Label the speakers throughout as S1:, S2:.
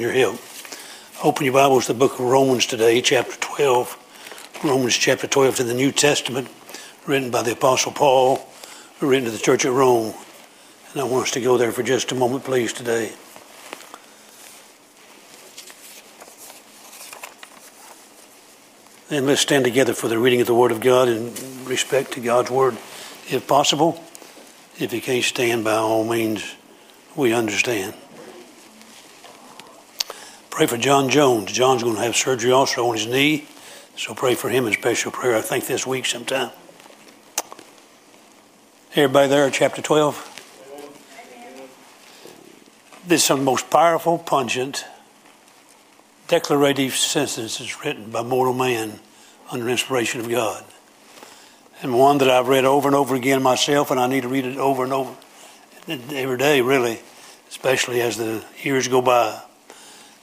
S1: your help. Open your Bibles to the book of Romans today, chapter 12. Romans chapter 12 in the New Testament, written by the Apostle Paul, written to the church at Rome. And I want us to go there for just a moment, please, today. And let's stand together for the reading of the Word of God in respect to God's Word, if possible. If you can't stand, by all means, we understand. Pray for John Jones. John's going to have surgery also on his knee, so pray for him in special prayer, I think, this week sometime. Everybody there, chapter 12? This is the most powerful, pungent, declarative sentences written by mortal man under inspiration of God. And one that I've read over and over again myself, and I need to read it over and over every day, really, especially as the years go by.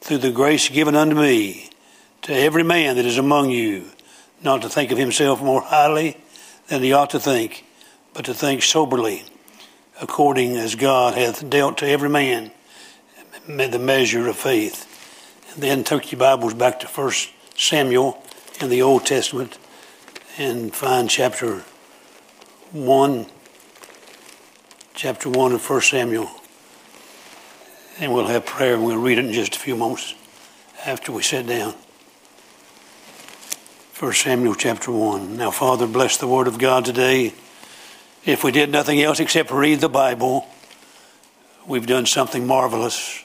S1: through the grace given unto me, to every man that is among you, not to think of himself more highly than he ought to think, but to think soberly, according as God hath dealt to every man the measure of faith. And then take your Bibles back to 1 Samuel in the Old Testament and find chapter 1, chapter 1 of 1 Samuel and we'll have prayer and we'll read it in just a few moments after we sit down. 1 Samuel chapter 1. Now, Father, bless the word of God today. If we did nothing else except read the Bible, we've done something marvelous,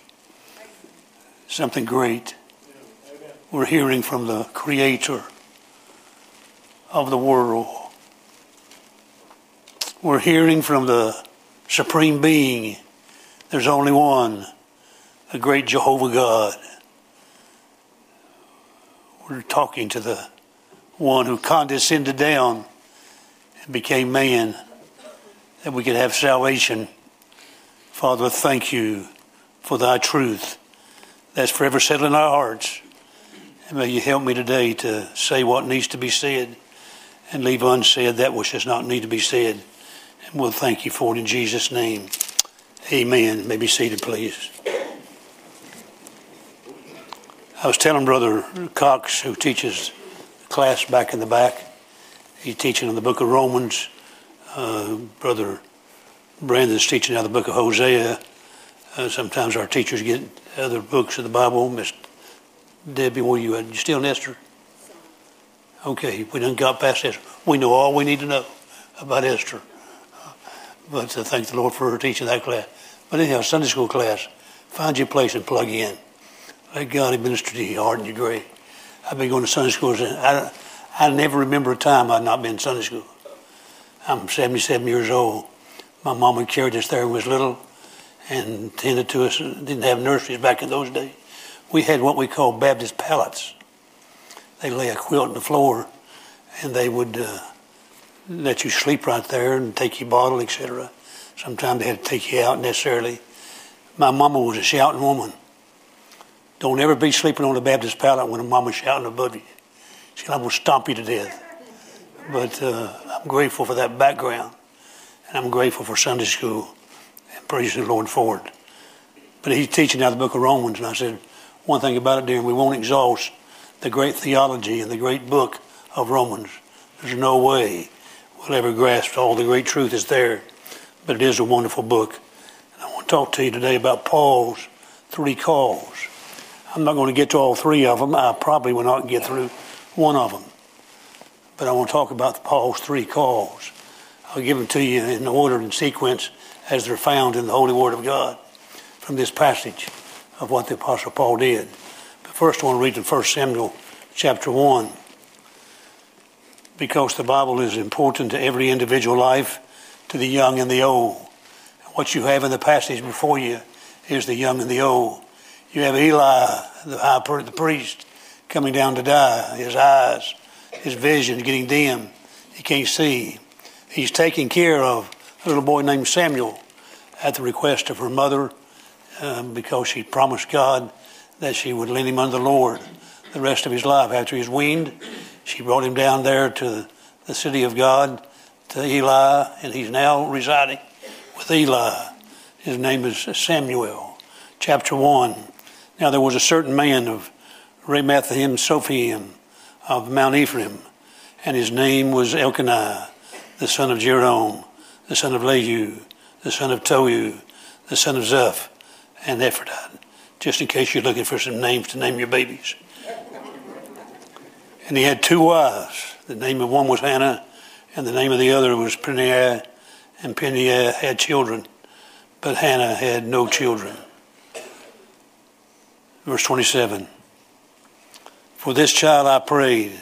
S1: something great. We're hearing from the Creator of the world. We're hearing from the Supreme Being. There's only one the great Jehovah God. We're talking to the one who condescended down and became man that we could have salvation. Father, thank you for thy truth that's forever settled in our hearts. And may you help me today to say what needs to be said and leave unsaid that which does not need to be said. And we'll thank you for it in Jesus' name. Amen. May be seated, please. I was telling Brother Cox, who teaches class back in the back, he's teaching on the book of Romans. Uh, Brother Brandon's teaching out the book of Hosea. Uh, sometimes our teachers get other books of the Bible. Miss Debbie, where you? You still Esther? Okay, we done got past Esther. We know all we need to know about Esther. But uh, thank the Lord for her teaching that class. But anyhow, Sunday school class, find your place and plug in. Let God minister to your heart and your grave. I've been going to Sunday school. I, I never remember a time I'd not been Sunday school. I'm 77 years old. My mama carried us there when we was little and tended to us. Didn't have nurseries back in those days. We had what we called Baptist pallets. They lay a quilt on the floor and they would uh, let you sleep right there and take your bottle, etc. Sometimes they had to take you out necessarily. My mama was a shouting woman. Don't ever be sleeping on the Baptist pallet when a mama's shouting above you. She's going to stomp you to death. But uh, I'm grateful for that background. And I'm grateful for Sunday school. And praise the Lord for it. But he's teaching out of the book of Romans. And I said, one thing about it, dear, we won't exhaust the great theology and the great book of Romans. There's no way we'll ever grasp all the great truth that's there. But it is a wonderful book. And I want to talk to you today about Paul's three calls. I'm not going to get to all three of them. I probably will not get through one of them. But I want to talk about Paul's three calls. I'll give them to you in order and sequence as they're found in the Holy Word of God from this passage of what the Apostle Paul did. But first I want to read in 1 Samuel chapter 1 because the Bible is important to every individual life, to the young and the old. What you have in the passage before you is the young and the old. You have Eli, the high the priest, coming down to die. His eyes, his vision is getting dim. He can't see. He's taking care of a little boy named Samuel at the request of her mother um, because she promised God that she would lend him unto the Lord the rest of his life. After he was weaned, she brought him down there to the city of God, to Eli, and he's now residing with Eli. His name is Samuel. Chapter 1. Now there was a certain man of Ramathaim Sophiim of Mount Ephraim, and his name was Elkanah, the son of Jeroham, the son of Lehu, the son of Tohu, the son of Zeph, and Ephraim. Just in case you're looking for some names to name your babies. And he had two wives. The name of one was Hannah, and the name of the other was Peninnah, and Peninnah had children, but Hannah had no children. Verse 27 For this child I prayed,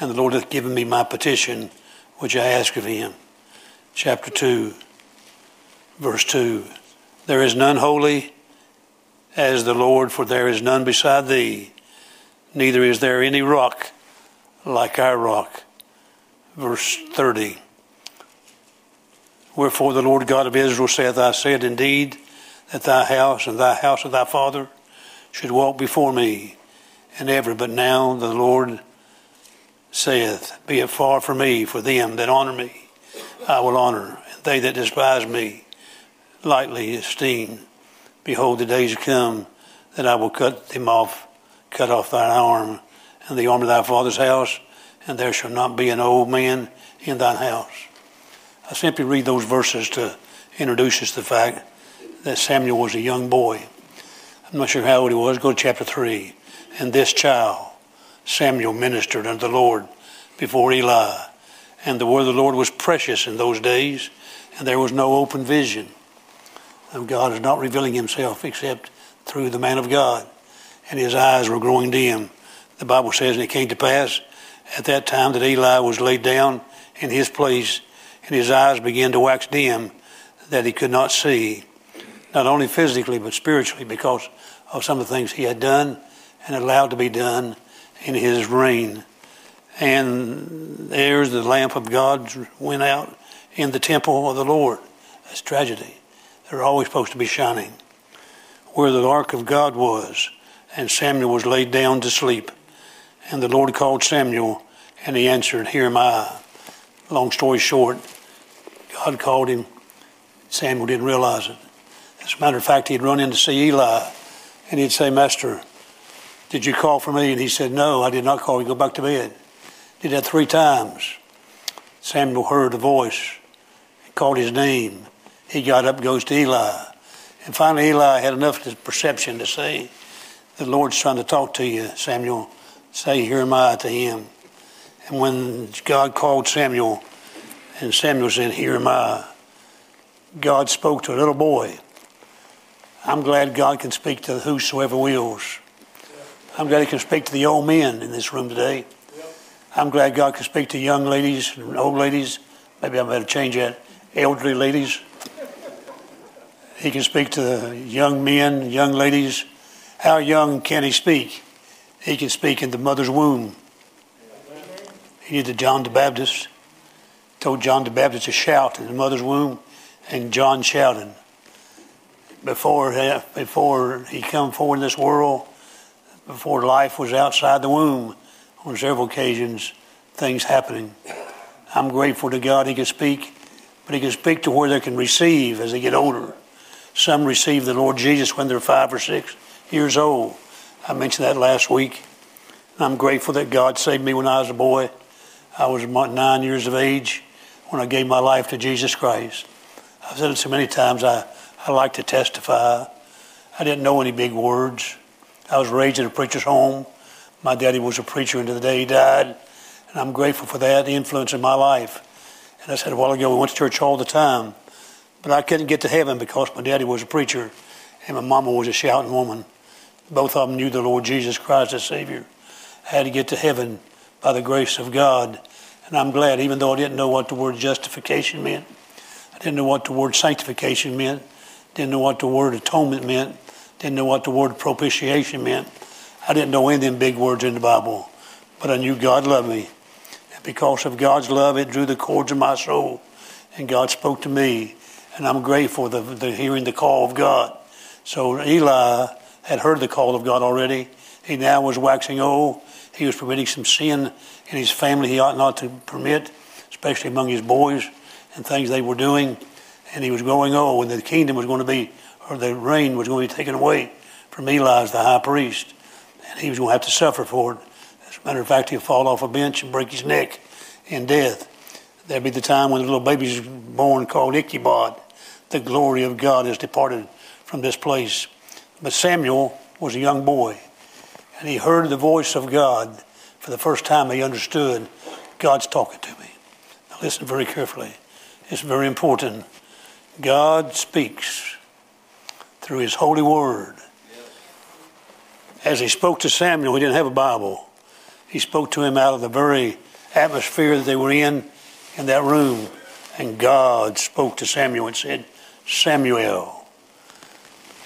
S1: and the Lord hath given me my petition, which I ask of him. Chapter 2, verse 2 There is none holy as the Lord, for there is none beside thee, neither is there any rock like our rock. Verse 30. Wherefore the Lord God of Israel saith, I said indeed that thy house and thy house of thy father should walk before me, and ever. But now the Lord saith, Be it far from me, for them that honor me I will honor, and they that despise me lightly esteem. Behold, the days come that I will cut them off, cut off thine arm, and the arm of thy father's house, and there shall not be an old man in thine house. I simply read those verses to introduce us to the fact that Samuel was a young boy. I'm not sure how old he was. Go to chapter 3. And this child, Samuel, ministered unto the Lord before Eli. And the word of the Lord was precious in those days, and there was no open vision. And God is not revealing himself except through the man of God. And his eyes were growing dim. The Bible says, and it came to pass at that time that Eli was laid down in his place, and his eyes began to wax dim, that he could not see, not only physically, but spiritually, because of some of the things he had done and allowed to be done in his reign. And there's the lamp of God went out in the temple of the Lord. That's tragedy. They're always supposed to be shining. Where the ark of God was, and Samuel was laid down to sleep. And the Lord called Samuel, and he answered, Here am I. Long story short, God called him. Samuel didn't realize it. As a matter of fact, he'd run in to see Eli, and he'd say, Master, did you call for me? And he said, No, I did not call you. Go back to bed. Did that three times. Samuel heard a voice, called his name. He got up, goes to Eli. And finally, Eli had enough perception to say, The Lord's trying to talk to you, Samuel. Say, Here am I to him. And when God called Samuel, and Samuel said, Here am I, God spoke to a little boy. I'm glad God can speak to whosoever wills. I'm glad He can speak to the old men in this room today. I'm glad God can speak to young ladies and old ladies. Maybe I'm going to change that. Elderly ladies. He can speak to the young men, young ladies. How young can He speak? He can speak in the mother's womb. He did to John the Baptist. Told John the Baptist to shout in the mother's womb, and John shouted. Before, before he come forward in this world, before life was outside the womb, on several occasions, things happening. I'm grateful to God he can speak, but he can speak to where they can receive as they get older. Some receive the Lord Jesus when they're five or six years old. I mentioned that last week. I'm grateful that God saved me when I was a boy. I was nine years of age when I gave my life to Jesus Christ. I've said it so many times, I, I like to testify. I didn't know any big words. I was raised in a preacher's home. My daddy was a preacher until the day he died, and I'm grateful for that influence in my life. And I said a while ago, we went to church all the time, but I couldn't get to heaven because my daddy was a preacher and my mama was a shouting woman. Both of them knew the Lord Jesus Christ as Savior. I had to get to heaven by the grace of God. And I'm glad, even though I didn't know what the word justification meant, I didn't know what the word sanctification meant, didn't know what the word atonement meant, Didn't know what the word propitiation meant. I didn't know any of them big words in the Bible, but I knew God loved me. And because of God's love, it drew the cords of my soul. And God spoke to me. And I'm grateful for the, the hearing the call of God. So Eli had heard the call of God already. He now was waxing old. He was permitting some sin in his family he ought not to permit, especially among his boys and things they were doing. And he was growing old, and the kingdom was going to be, or the reign was going to be taken away from Eli as the high priest. And he was going to have to suffer for it. As a matter of fact, he'll fall off a bench and break his neck in death. There'll be the time when the little baby's born called Ichabod. The glory of God has departed from this place. But Samuel was a young boy, and he heard the voice of God for the first time. He understood God's talking to me. Now, listen very carefully. It's very important. God speaks through His holy word. As He spoke to Samuel, he didn't have a Bible. He spoke to him out of the very atmosphere that they were in in that room. And God spoke to Samuel and said, Samuel.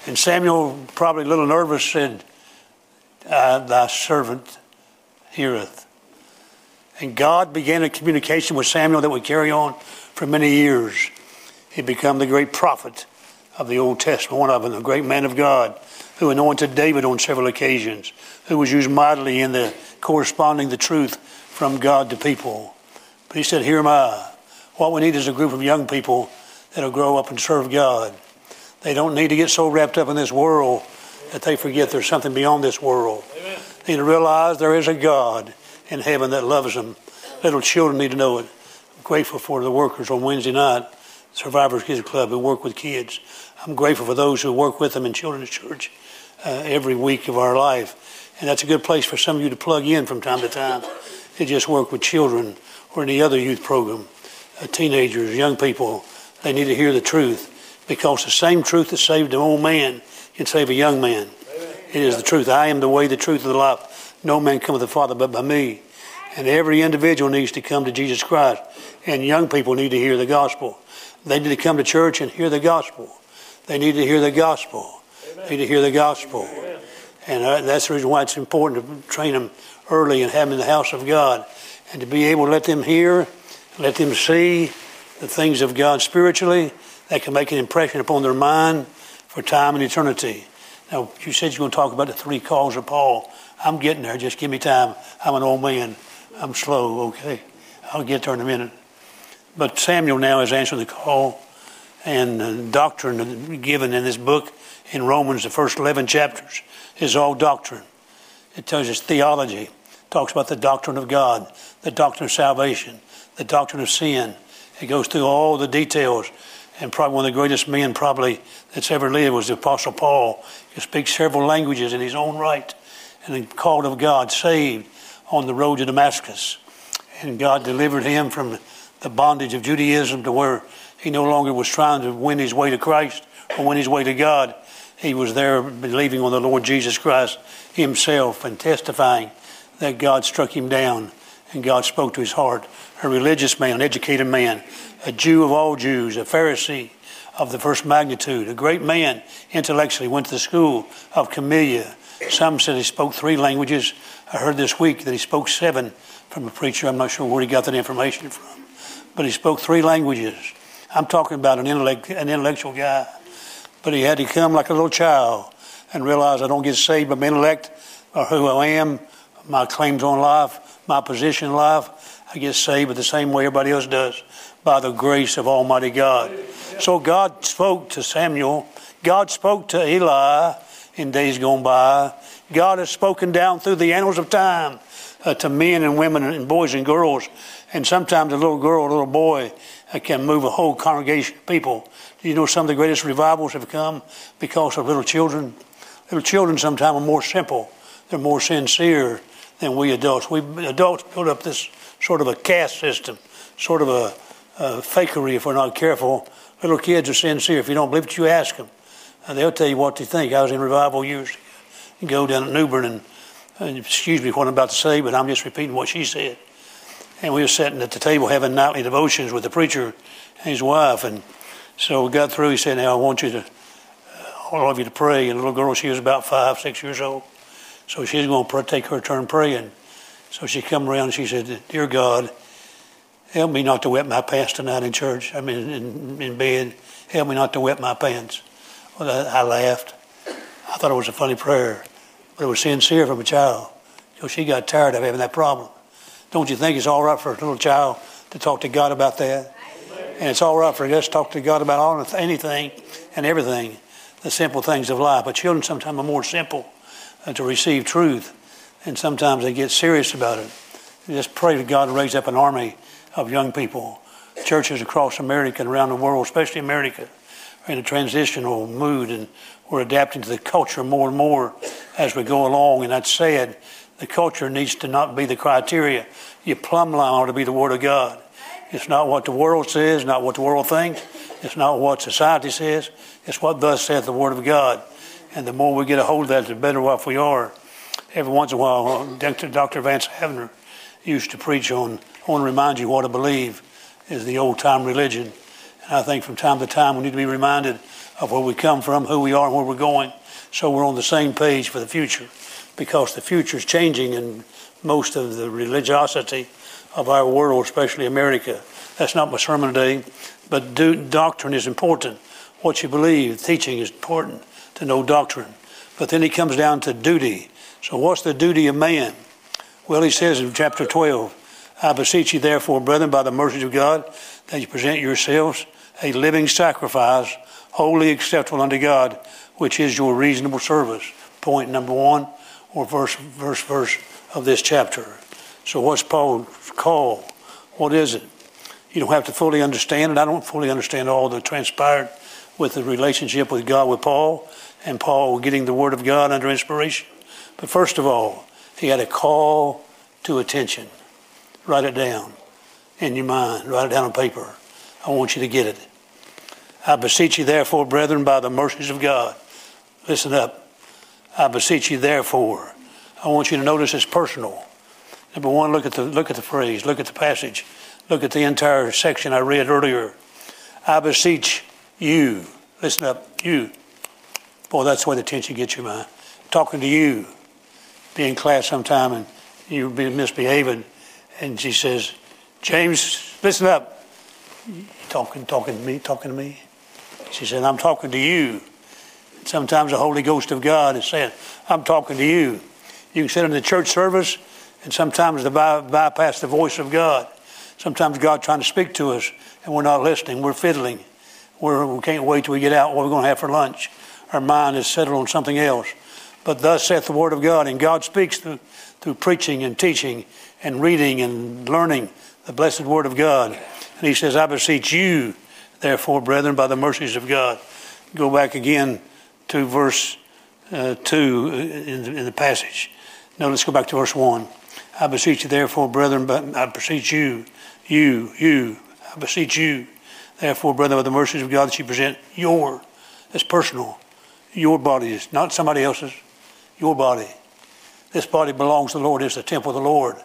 S1: And Samuel, probably a little nervous, said, Thy servant heareth. And God began a communication with Samuel that would carry on for many years. He became the great prophet of the Old Testament, one of them, a great man of God who anointed David on several occasions, who was used mightily in the corresponding the truth from God to people. But he said, Here am I. What we need is a group of young people that'll grow up and serve God. They don't need to get so wrapped up in this world that they forget there's something beyond this world. Amen. They need to realize there is a God in heaven that loves them. Little children need to know it. I'm grateful for the workers on Wednesday night, Survivors Kids Club, who work with kids. I'm grateful for those who work with them in Children's Church uh, every week of our life. And that's a good place for some of you to plug in from time to time to just work with children or any other youth program, uh, teenagers, young people. They need to hear the truth because the same truth that saved an old man can save a young man. It is the truth. I am the way, the truth, and the life. No man cometh to the Father but by me. And every individual needs to come to Jesus Christ. And young people need to hear the gospel. They need to come to church and hear the gospel. They need to hear the gospel. Amen. They need to hear the gospel. Amen. And uh, that's the reason why it's important to train them early and have them in the house of God. And to be able to let them hear, let them see the things of God spiritually that can make an impression upon their mind for time and eternity. Now, you said you're going to talk about the three calls of Paul. I'm getting there. Just give me time. I'm an old man. I'm slow, okay? I'll get there in a minute. But Samuel now is answering the call, and the doctrine given in this book in Romans, the first 11 chapters, is all doctrine. It tells us theology, talks about the doctrine of God, the doctrine of salvation, the doctrine of sin. It goes through all the details and probably one of the greatest men probably that's ever lived was the Apostle Paul. He speaks several languages in his own right, and called of God, saved on the road to Damascus, and God delivered him from the bondage of Judaism to where he no longer was trying to win his way to Christ or win his way to God. He was there believing on the Lord Jesus Christ himself and testifying that God struck him down and God spoke to his heart. A religious man, an educated man, a Jew of all Jews, a Pharisee of the first magnitude, a great man intellectually, went to the school of Gamaliel. Some said he spoke three languages. I heard this week that he spoke seven from a preacher. I'm not sure where he got that information from. But he spoke three languages. I'm talking about an, intellect, an intellectual guy. But he had to come like a little child and realize I don't get saved by my intellect or who I am, my claims on life, my position in life. I get saved but the same way everybody else does by the grace of Almighty God. So God spoke to Samuel. God spoke to Eli in days gone by. God has spoken down through the annals of time uh, to men and women and boys and girls. And sometimes a little girl, a little boy uh, can move a whole congregation of people. Do you know some of the greatest revivals have come because of little children? Little children sometimes are more simple. They're more sincere than we adults. We adults build up this sort of a caste system, sort of a uh, fakery if we're not careful. Little kids are sincere. If you don't believe it, you ask them. And they'll tell you what they think. I was in revival years ago. Go down at New Bern and, and, excuse me what I'm about to say, but I'm just repeating what she said. And we were sitting at the table having nightly devotions with the preacher and his wife. And so we got through. He said, Now I want you to, uh, all of you to pray. And the little girl, she was about five, six years old. So she's going to take her turn praying. So she come around and she said, Dear God, help me not to wet my pants tonight in church. I mean, in, in bed. Help me not to wet my pants. Well, I, I laughed. I thought it was a funny prayer, but it was sincere from a child. So she got tired of having that problem. Don't you think it's all right for a little child to talk to God about that? And it's all right for us to talk to God about all anything and everything, the simple things of life. But children sometimes are more simple uh, to receive truth, and sometimes they get serious about it. just pray to God to raise up an army of young people, churches across America and around the world, especially America, are in a transitional mood, and we're adapting to the culture more and more as we go along. And that's sad. The culture needs to not be the criteria. Your plumb line ought to be the Word of God. It's not what the world says, not what the world thinks. It's not what society says. It's what thus saith the Word of God. And the more we get a hold of that, the better off we are. Every once in a while, Dr. Vance Havner used to preach on, I want to remind you what to believe is the old time religion. And I think from time to time we need to be reminded of where we come from, who we are, and where we're going, so we're on the same page for the future. Because the future is changing in most of the religiosity of our world, especially America. That's not my sermon today, but do, doctrine is important. What you believe, teaching is important to know doctrine. But then he comes down to duty. So, what's the duty of man? Well, he says in chapter 12, I beseech you, therefore, brethren, by the mercies of God, that you present yourselves a living sacrifice, wholly acceptable unto God, which is your reasonable service. Point number one, or verse, verse, verse of this chapter. So, what's Paul's call? What is it? You don't have to fully understand it. I don't fully understand all that transpired with the relationship with God with Paul and Paul getting the Word of God under inspiration. But first of all, he had a call to attention. Write it down in your mind, write it down on paper. I want you to get it. I beseech you, therefore, brethren, by the mercies of God. Listen up. I beseech you, therefore. I want you to notice it's personal. Number one, look at the look at the phrase, look at the passage, look at the entire section I read earlier. I beseech you. Listen up, you. Boy, that's where the tension gets you, man. Talking to you. Be in class sometime and you be misbehaving, and she says, James, listen up. You talking, talking to me, talking to me. She said, I'm talking to you. Sometimes the Holy Ghost of God is saying, I'm talking to you. You can sit in the church service and sometimes the by, bypass the voice of God. Sometimes God trying to speak to us and we're not listening. We're fiddling. We're, we can't wait till we get out what we're going to have for lunch. Our mind is settled on something else. But thus saith the word of God, and God speaks through, through preaching and teaching and reading and learning the blessed word of God. And he says, I beseech you, therefore, brethren, by the mercies of God. Go back again to verse uh, 2 in the, in the passage. Now let's go back to verse 1. I beseech you, therefore, brethren, but I beseech you, you, you, I beseech you, therefore, brethren, by the mercies of God, that you present your, that's personal, your body is not somebody else's, your body. This body belongs to the Lord, it's the temple of the Lord.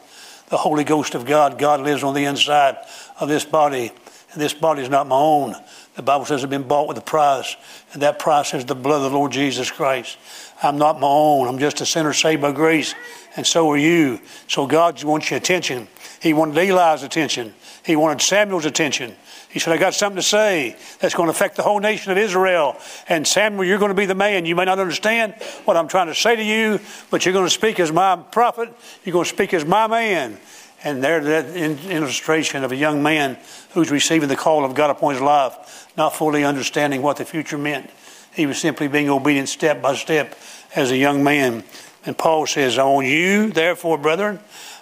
S1: The Holy Ghost of God, God lives on the inside of this body, and this body is not my own. The Bible says it's been bought with a price, and that price is the blood of the Lord Jesus Christ. I'm not my own. I'm just a sinner saved by grace and so are you. So God wants your attention. He wanted Eli's attention. He wanted Samuel's attention. He said, I got something to say that's going to affect the whole nation of Israel. And Samuel, you're going to be the man. You may not understand what I'm trying to say to you, but you're going to speak as my prophet. You're going to speak as my man. And there, that illustration of a young man who's receiving the call of God upon his life, not fully understanding what the future meant. He was simply being obedient step by step as a young man. And Paul says, I want you, therefore, brethren,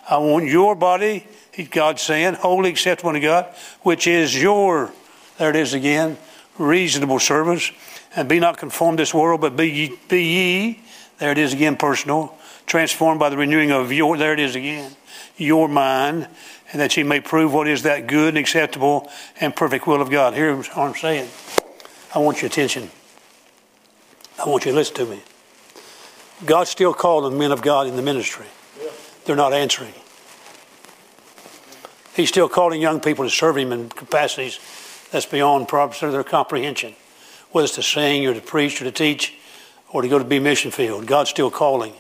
S1: I want your body, God's saying, holy, acceptable to God, which is your, there it is again, reasonable service. And be not conformed to this world, but be ye, be ye, there it is again, personal, transformed by the renewing of your, there it is again, your mind, and that ye may prove what is that good and acceptable and perfect will of God. Here's what I'm saying. I want your attention. I want you to listen to me. God's still calling men of God in the ministry. They're not answering. He's still calling young people to serve Him in capacities that's beyond their comprehension. whether it's to sing or to preach or to teach or to go to be mission field. God's still calling.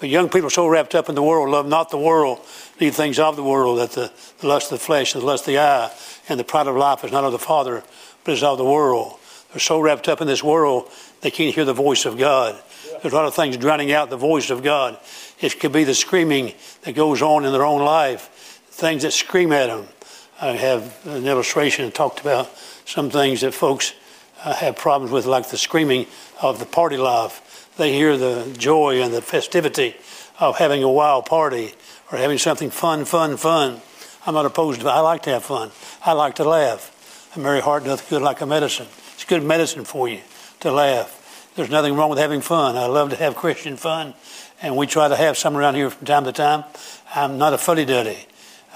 S1: But young people are so wrapped up in the world, love not the world, need things of the world, that the, the lust of the flesh, the lust of the eye, and the pride of life is not of the Father, but is of the world. They're so wrapped up in this world, they can't hear the voice of God. There's a lot of things drowning out the voice of God. It could be the screaming that goes on in their own life, things that scream at them. I have an illustration that talked about some things that folks uh, have problems with, like the screaming of the party life. They hear the joy and the festivity of having a wild party or having something fun, fun, fun. I'm not opposed to it. I like to have fun. I like to laugh. A merry heart doth good like a medicine. It's good medicine for you to laugh. There's nothing wrong with having fun. I love to have Christian fun, and we try to have some around here from time to time. I'm not a fuddy duddy.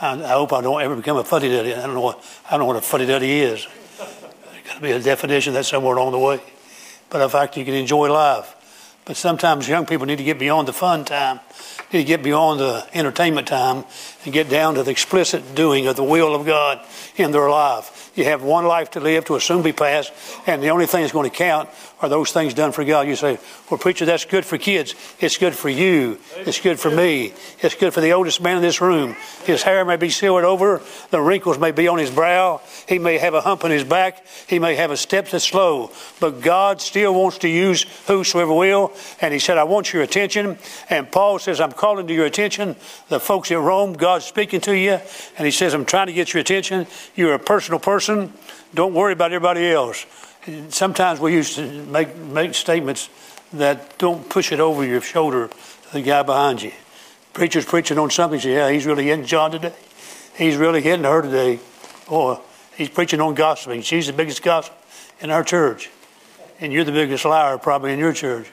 S1: I, hope I don't ever become a fuddy duddy. I don't know what I don't know what a fuddy duddy is. There's got to be a definition that's somewhere along the way. But in fact, you can enjoy life. But sometimes young people need to get beyond the fun time, need to get beyond the entertainment time, and get down to the explicit doing of the will of God in their life. You have one life to live to soon be past, and the only thing that's going to count are those things done for God. You say, Well, preacher, that's good for kids. It's good for you. It's good for me. It's good for the oldest man in this room. His hair may be silvered over, the wrinkles may be on his brow, he may have a hump on his back, he may have a step that's slow, but God still wants to use whosoever will. And He said, I want your attention. And Paul says, I'm calling to your attention the folks in Rome. God's speaking to you. And He says, I'm trying to get your attention. You're a personal person. Don't worry about everybody else sometimes we used to make, make statements that don't push it over your shoulder to the guy behind you. Preacher's preaching on something, say, yeah, he's really hitting John today. He's really hitting her today. Or he's preaching on gossiping. She's the biggest gossip in our church. And you're the biggest liar probably in your church.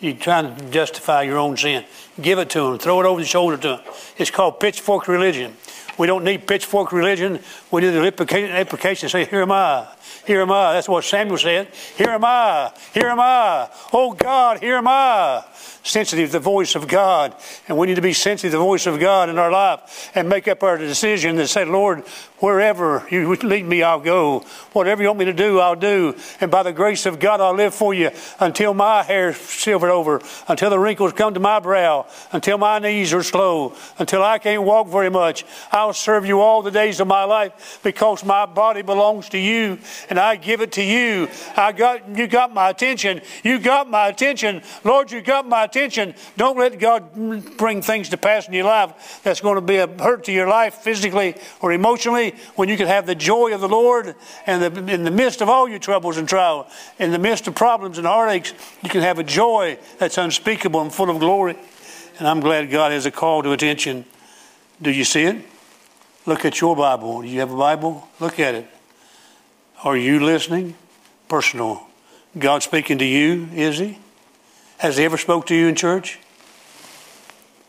S1: You're trying to justify your own sin. Give it to him. Throw it over the shoulder to him. It's called pitchfork religion. We don't need pitchfork religion. We need the application to say, Here am I. Here am I. That's what Samuel said. Here am I. Here am I. Oh God, here am I. Sensitive to the voice of God. And we need to be sensitive to the voice of God in our life and make up our decision and say, Lord, wherever you lead me, I'll go. Whatever you want me to do, I'll do. And by the grace of God, I'll live for you until my hair's silvered over, until the wrinkles come to my brow, until my knees are slow, until I can't walk very much. I'll serve you all the days of my life because my body belongs to you and I give it to you. I got, you got my attention. You got my attention. Lord, you got my attention. Don't let God bring things to pass in your life that's going to be a hurt to your life physically or emotionally when you can have the joy of the Lord and the, in the midst of all your troubles and trials, in the midst of problems and heartaches, you can have a joy that's unspeakable and full of glory. And I'm glad God has a call to attention. Do you see it? Look at your Bible. Do you have a Bible? Look at it. Are you listening? Personal. God speaking to you, is He? Has He ever spoke to you in church?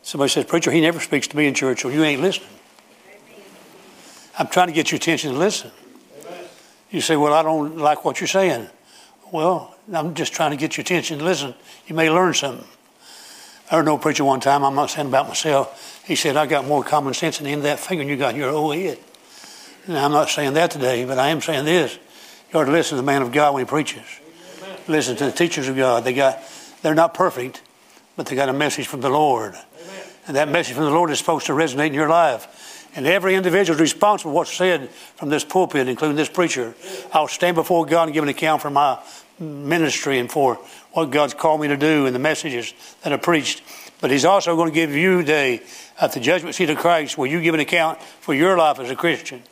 S1: Somebody says, Preacher, He never speaks to me in church, or you ain't listening. I'm trying to get your attention to listen. You say, Well, I don't like what you're saying. Well, I'm just trying to get your attention to listen. You may learn something. I heard no preacher one time, I'm not saying about myself. He said, I got more common sense in the end of that finger than you got in your whole head. And I'm not saying that today, but I am saying this. You ought to listen to the man of God when he preaches. Amen. Listen to the teachers of God. They got, they're not perfect, but they got a message from the Lord. Amen. And that message from the Lord is supposed to resonate in your life. And every individual is responsible for what's said from this pulpit, including this preacher. I'll stand before God and give an account for my ministry and for what God's called me to do and the messages that I preached. But He's also going to give you day at the judgment seat of Christ where you give an account for your life as a Christian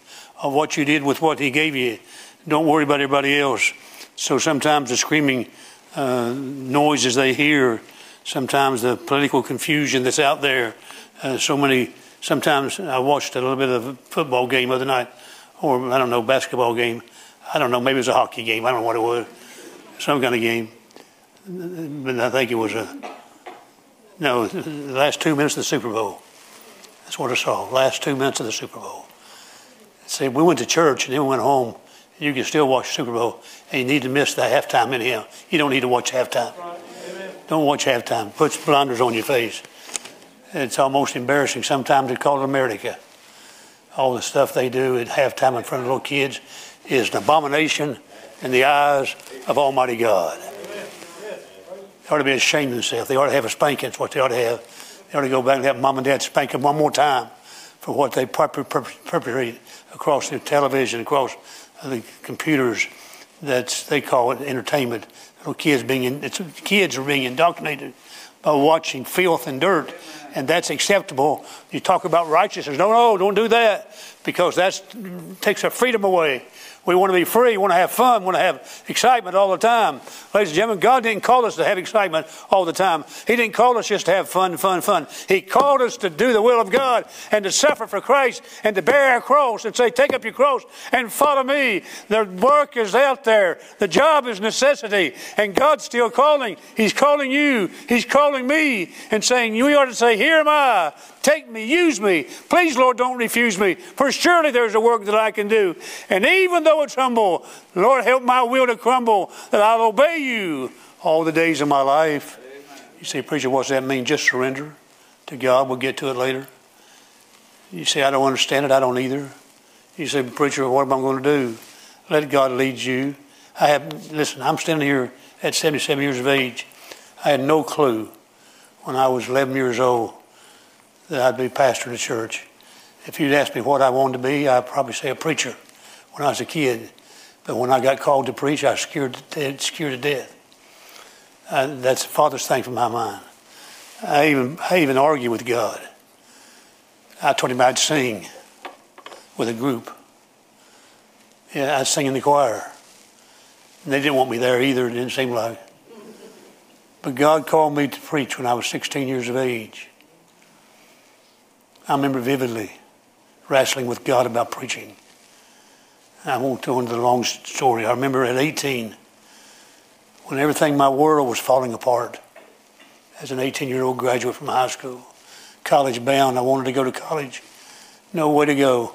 S1: of what you did with what He gave you. Don't worry about everybody else. So sometimes the screaming uh, noises they hear, sometimes the political confusion that's out there, uh, so many. Sometimes I watched a little bit of a football game the other night, or I don't know, basketball game. I don't know, maybe it was a hockey game. I don't know what it was, some kind of game. But I think it was a no. The last two minutes of the Super Bowl. That's what I saw. Last two minutes of the Super Bowl. See, we went to church and then we went home. You can still watch Super Bowl, and you need to miss the halftime anyhow. You don't need to watch halftime. Don't watch halftime. Put blinders on your face. It's almost embarrassing sometimes to call it America. All the stuff they do at halftime in front of little kids is an abomination. in the eyes of Almighty God. They ought to be ashamed of themselves. They ought to have a spanking. That's what they ought to have. They ought to go back and have mom and dad spank them one more time for what they perpetrated across the television, across the computers. That's they call it entertainment. Little kids being in, kids are being indoctrinated by watching filth and dirt, and that's acceptable. You talk about righteousness. No, no, don't do that because that takes our freedom away. We want to be free. We want to have fun. We want to have excitement all the time. Ladies and gentlemen, God didn't call us to have excitement all the time. He didn't call us just to have fun, fun, fun. He called us to do the will of God and to suffer for Christ and to bear our cross and say, Take up your cross and follow me. The work is out there. The job is necessity. And God's still calling. He's calling you. He's calling me and saying, You ought to say, Here am I. Take me, use me. Please, Lord, don't refuse me, for surely there's a work that I can do. And even though it's humble, Lord, help my will to crumble, that I'll obey you all the days of my life. You say, Preacher, what's that mean? Just surrender to God. We'll get to it later. You say, I don't understand it. I don't either. You say, Preacher, what am I going to do? Let God lead you. I have, listen, I'm standing here at 77 years of age. I had no clue when I was 11 years old that I'd be pastor of the church. If you'd asked me what I wanted to be, I'd probably say a preacher when I was a kid. But when I got called to preach, I was scared to death. Scared to death. Uh, that's the farthest thing from my mind. I even, I even argued with God. I told him I'd sing with a group. Yeah, I'd sing in the choir. And they didn't want me there either, it didn't seem like. But God called me to preach when I was 16 years of age. I remember vividly wrestling with God about preaching. I won't go into the long story. I remember at 18, when everything, my world was falling apart as an 18 year old graduate from high school, college bound. I wanted to go to college. No way to go.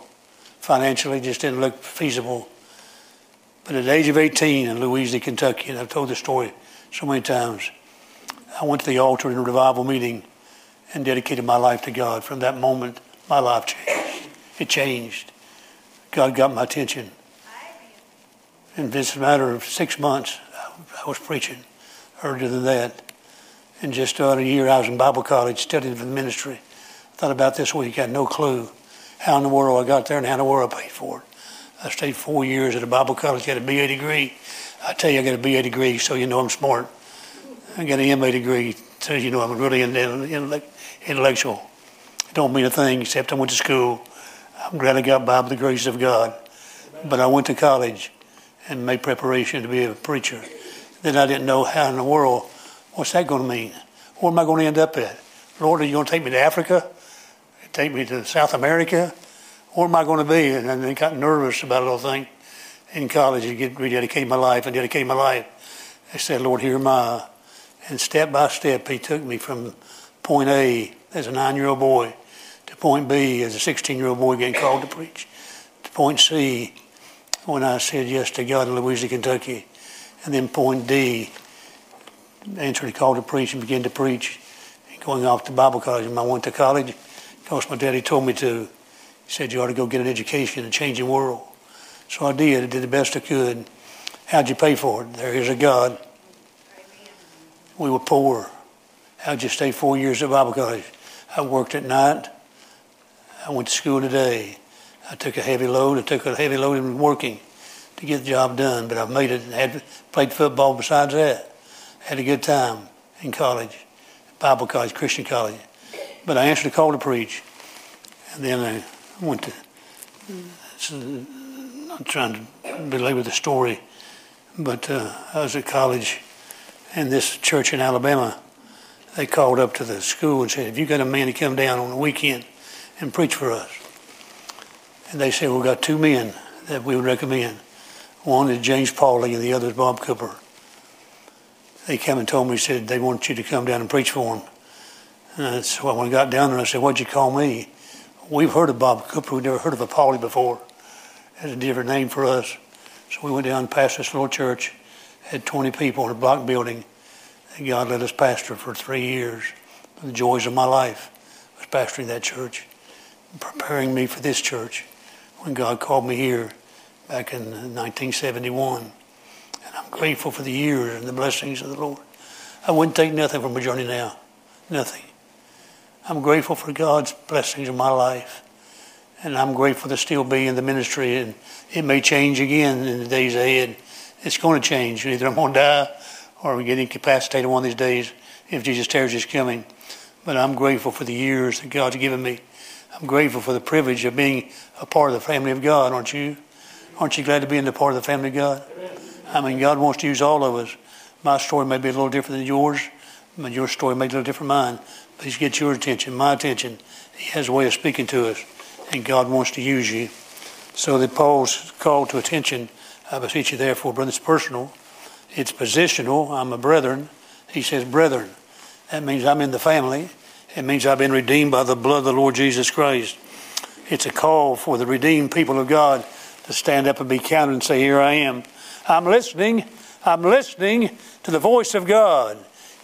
S1: Financially, just didn't look feasible. But at the age of 18 in Louisiana, Kentucky, and I've told this story so many times, I went to the altar in a revival meeting and dedicated my life to God. From that moment, my life changed. It changed. God got my attention. And in this matter of six months, I was preaching. Earlier than that, in just about a year, I was in Bible college studying for the ministry. Thought about this week. I had no clue how in the world I got there and how in the world I paid for it. I stayed four years at a Bible college, got a BA degree. I tell you, I got a BA degree, so you know I'm smart. I got an MA degree, so you know I'm really intellectual. It don't mean a thing except I went to school. I'm glad I got by the grace of God. But I went to college and made preparation to be a preacher. Then I didn't know how in the world, what's that going to mean? Where am I going to end up at? Lord, are you going to take me to Africa? Take me to South America? Where am I going to be? And I got nervous about a little thing in college to get rededicated my life and dedicate my life. I said, Lord, here am I. And step by step, He took me from point A as a nine year old boy to point B as a 16 year old boy getting called to preach to point C when I said yes to God in Louisiana, Kentucky. And then point D, answering a call to preach and begin to preach. And going off to Bible college. And I went to college, because my daddy told me to, he said, you ought to go get an education in a changing world. So I did. I did the best I could. How'd you pay for it? There is a God. We were poor. How'd you stay four years at Bible college? I worked at night. I went to school today. I took a heavy load. I took a heavy load in working to get the job done, but I've made it and had played football besides that. Had a good time in college, Bible college, Christian college. But I answered a call to preach. And then I went to, I'm trying to belabor the story, but uh, I was at college in this church in Alabama. They called up to the school and said, Have you got a man to come down on the weekend and preach for us? And they said, We've got two men that we would recommend. One is James Pauley and the other is Bob Cooper. They came and told me, said they want you to come down and preach for them. And so when I got down there, I said, What'd you call me? We've heard of Bob Cooper. We've never heard of a Pauley before. Has a different name for us. So we went down passed this little church, had 20 people in a block building. And God let us pastor for three years. The joys of my life was pastoring that church, preparing me for this church when God called me here back in 1971. And I'm grateful for the years and the blessings of the Lord. I wouldn't take nothing from a journey now. Nothing. I'm grateful for God's blessings in my life. And I'm grateful to still be in the ministry. And it may change again in the days ahead. It's going to change. Either I'm going to die or we get incapacitated one of these days if Jesus tears his coming. But I'm grateful for the years that God's given me. I'm grateful for the privilege of being a part of the family of God, aren't you? Aren't you glad to be in the part of the family of God? I mean, God wants to use all of us. My story may be a little different than yours, but your story may be a little different than mine. Please get your attention, my attention. He has a way of speaking to us, and God wants to use you. So the Paul's call to attention, I beseech you therefore, brother, it's personal, it's positional. I'm a brethren. He says, brethren. That means I'm in the family. It means I've been redeemed by the blood of the Lord Jesus Christ. It's a call for the redeemed people of God to stand up and be counted and say, Here I am. I'm listening. I'm listening to the voice of God.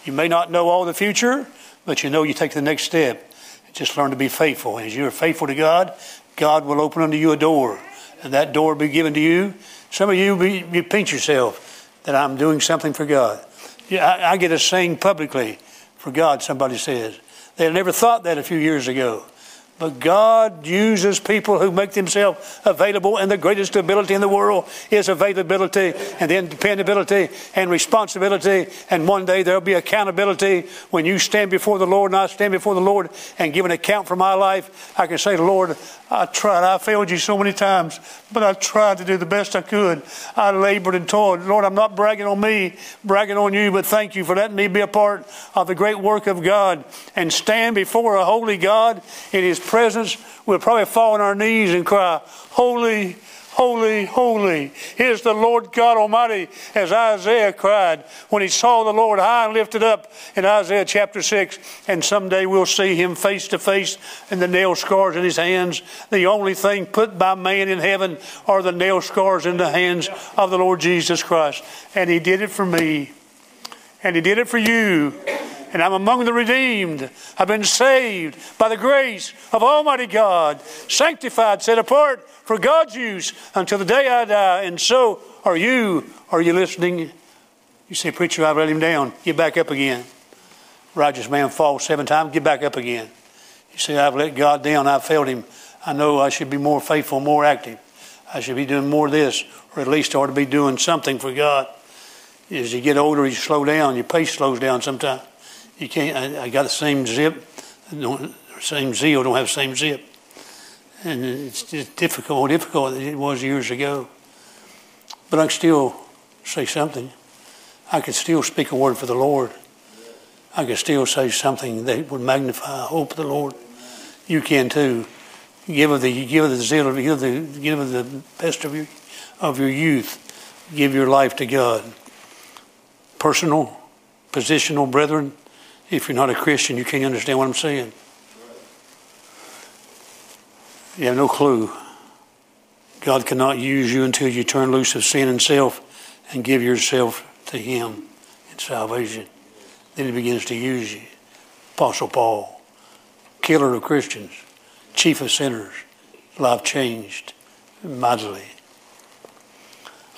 S1: You may not know all the future, but you know you take the next step. Just learn to be faithful. And As you're faithful to God, God will open unto you a door, and that door will be given to you. Some of you, be, you pinch yourself that I'm doing something for God. Yeah, I, I get a saying publicly for God, somebody says. They never thought that a few years ago. But God uses people who make themselves available, and the greatest ability in the world is availability and then dependability and responsibility. And one day there'll be accountability when you stand before the Lord and I stand before the Lord and give an account for my life. I can say, Lord, I tried. I failed you so many times, but I tried to do the best I could. I labored and toiled. Lord, I'm not bragging on me, bragging on you, but thank you for letting me be a part of the great work of God and stand before a holy God in His presence, we'll probably fall on our knees and cry, Holy, holy, holy is the Lord God Almighty, as Isaiah cried when he saw the Lord high and lifted up in Isaiah chapter 6. And someday we'll see him face to face and the nail scars in his hands. The only thing put by man in heaven are the nail scars in the hands of the Lord Jesus Christ. And he did it for me. And he did it for you and I'm among the redeemed. I've been saved by the grace of Almighty God, sanctified, set apart for God's use until the day I die. And so are you. Are you listening? You say, Preacher, I've let him down. Get back up again. Righteous man falls seven times, get back up again. You say, I've let God down, I've failed him. I know I should be more faithful, more active. I should be doing more of this, or at least ought to be doing something for God. As you get older, you slow down, your pace slows down sometimes. You can't. I, I got the same zip, don't, same zeal. Don't have the same zip, and it's just difficult, difficult it was years ago. But I can still say something. I can still speak a word for the Lord. I can still say something that would magnify hope of the Lord. You can too. Give of the give of the zeal of give the give of the best of your of your youth. Give your life to God. Personal, positional, brethren. If you're not a Christian, you can't understand what I'm saying. You have no clue. God cannot use you until you turn loose of sin and self and give yourself to Him in salvation. Then He begins to use you. Apostle Paul, killer of Christians, chief of sinners, life changed mightily.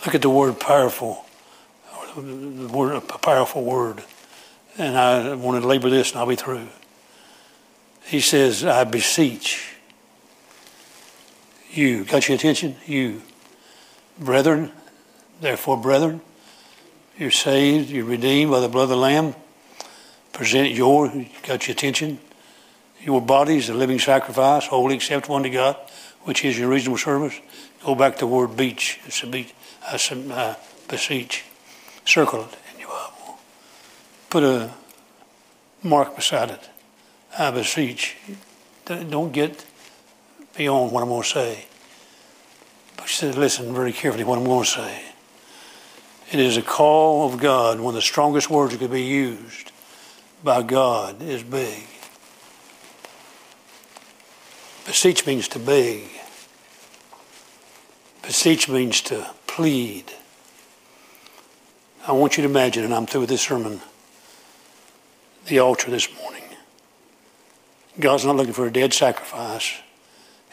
S1: Look at the word powerful, the word, a powerful word and I want to labor this and I'll be through. He says, I beseech you. Got your attention? You. Brethren, therefore, brethren, you're saved, you're redeemed by the blood of the Lamb. Present your, got your attention, your bodies a living sacrifice, holy, acceptable unto God, which is your reasonable service. Go back to the word beach. It's a beach. I beseech. Circle it put a mark beside it. I beseech. Don't get beyond what I'm going to say. But she said, listen very carefully what I'm going to say. It is a call of God. One of the strongest words that could be used by God is beg. Beseech means to beg. Beseech means to plead. I want you to imagine, and I'm through with this sermon the altar this morning. God's not looking for a dead sacrifice.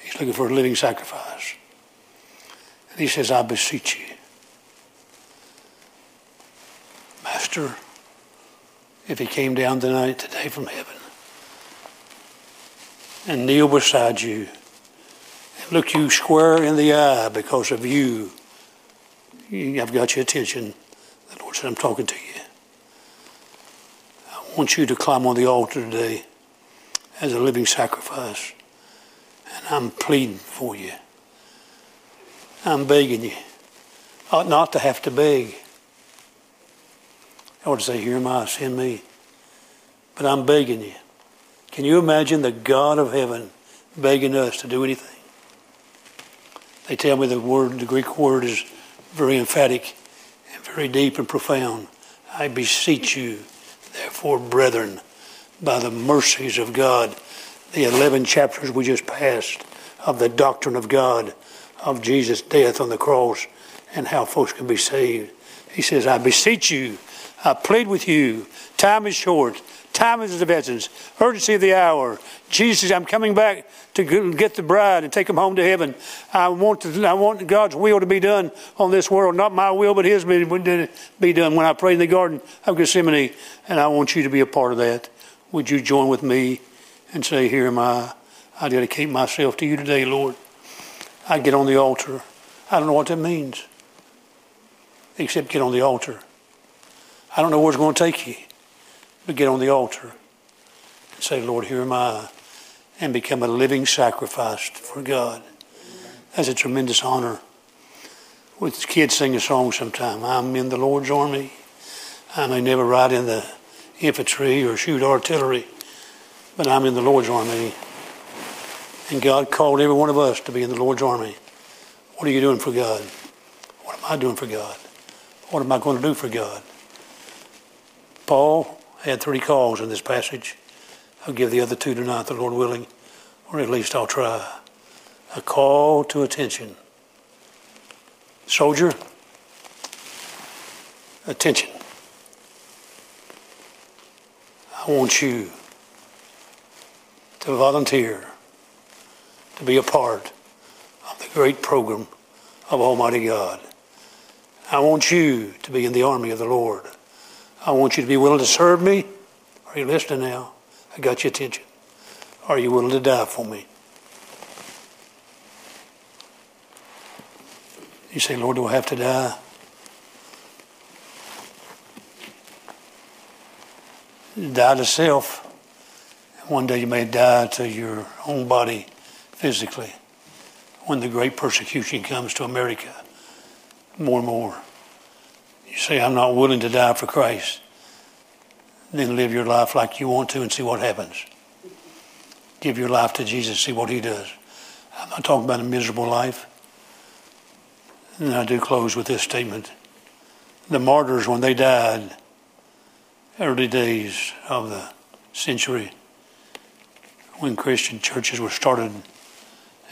S1: He's looking for a living sacrifice. And he says, I beseech you. master if he came down tonight, today from heaven, and kneel beside you and look you square in the eye because of you? I've got your attention. The Lord said, I'm talking to you. Want you to climb on the altar today as a living sacrifice. And I'm pleading for you. I'm begging you. Ought not to have to beg. I to say, Here am I, send me. But I'm begging you. Can you imagine the God of heaven begging us to do anything? They tell me the word, the Greek word is very emphatic and very deep and profound. I beseech you, therefore, brethren, by the mercies of God, the 11 chapters we just passed of the doctrine of God, of Jesus' death on the cross, and how folks can be saved. He says, I beseech you, I plead with you, time is short, Time is of essence. Urgency of the hour. Jesus, I'm coming back to get the bride and take them home to heaven. I want to, I want God's will to be done on this world. Not my will, but His will be done. When I prayed in the Garden of Gethsemane, and I want you to be a part of that. Would you join with me and say, Here am I. I dedicate myself to you today, Lord. I get on the altar. I don't know what that means, except get on the altar. I don't know where it's going to take you to get on the altar and say, Lord, here am I, and become a living sacrifice for God. That's a tremendous honor. With kids sing a song sometime, I'm in the Lord's army. I may never ride in the infantry or shoot artillery, but I'm in the Lord's army. And God called every one of us to be in the Lord's army. What are you doing for God? What am I doing for God? What am I going to do for God? Paul had three calls in this passage. I'll give the other two tonight, the Lord willing, or at least I'll try. A call to attention. Soldier, attention. I want you to volunteer to be a part of the great program of Almighty God. I want you to be in the army of the Lord. I want you to be willing to serve me. Are you listening now? I got your attention. Are you willing to die for me? You say, Lord, do I have to die? Die to self. One day you may die to your own body physically when the great persecution comes to America more and more. You say, I'm not willing to die for Christ. Then live your life like you want to and see what happens. Give your life to Jesus, see what he does. I'm not talking about a miserable life. And I do close with this statement. The martyrs, when they died, early days of the century, when Christian churches were started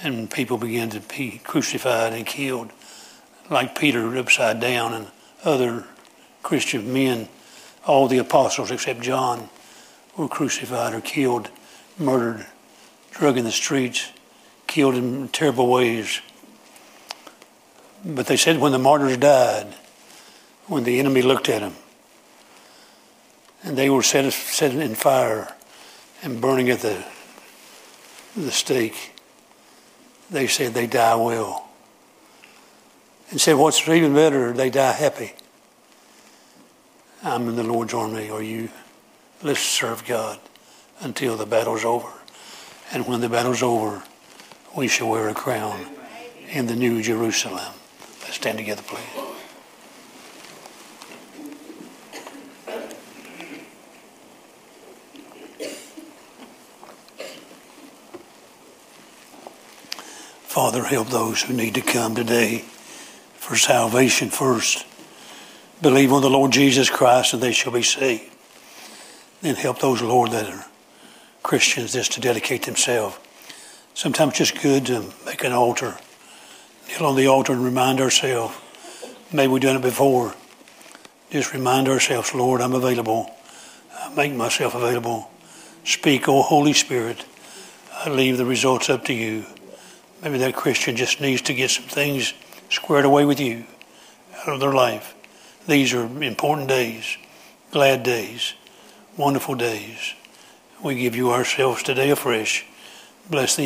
S1: and people began to be crucified and killed, like Peter upside down and other Christian men, all the apostles except John, were crucified or killed, murdered, drug in the streets, killed in terrible ways. But they said when the martyrs died, when the enemy looked at them, and they were set, set in fire and burning at the, the stake, they said they die well and said, What's even better, they die happy. I'm in the Lord's army. Are you? Let's serve God until the battle's over. And when the battle's over, we shall wear a crown in the New Jerusalem. Let's stand together, please. Father, help those who need to come today for salvation first. Believe on the Lord Jesus Christ and they shall be saved. Then help those, Lord, that are Christians just to dedicate themselves. Sometimes it's just good to make an altar, kneel on the altar and remind ourselves. Maybe we've done it before. Just remind ourselves, Lord, I'm available. I make myself available. Speak, O Holy Spirit. I leave the results up to you. Maybe that Christian just needs to get some things squared away with you out of their life. These are important days. glad days, wonderful days. We give you ourselves today afresh. Bless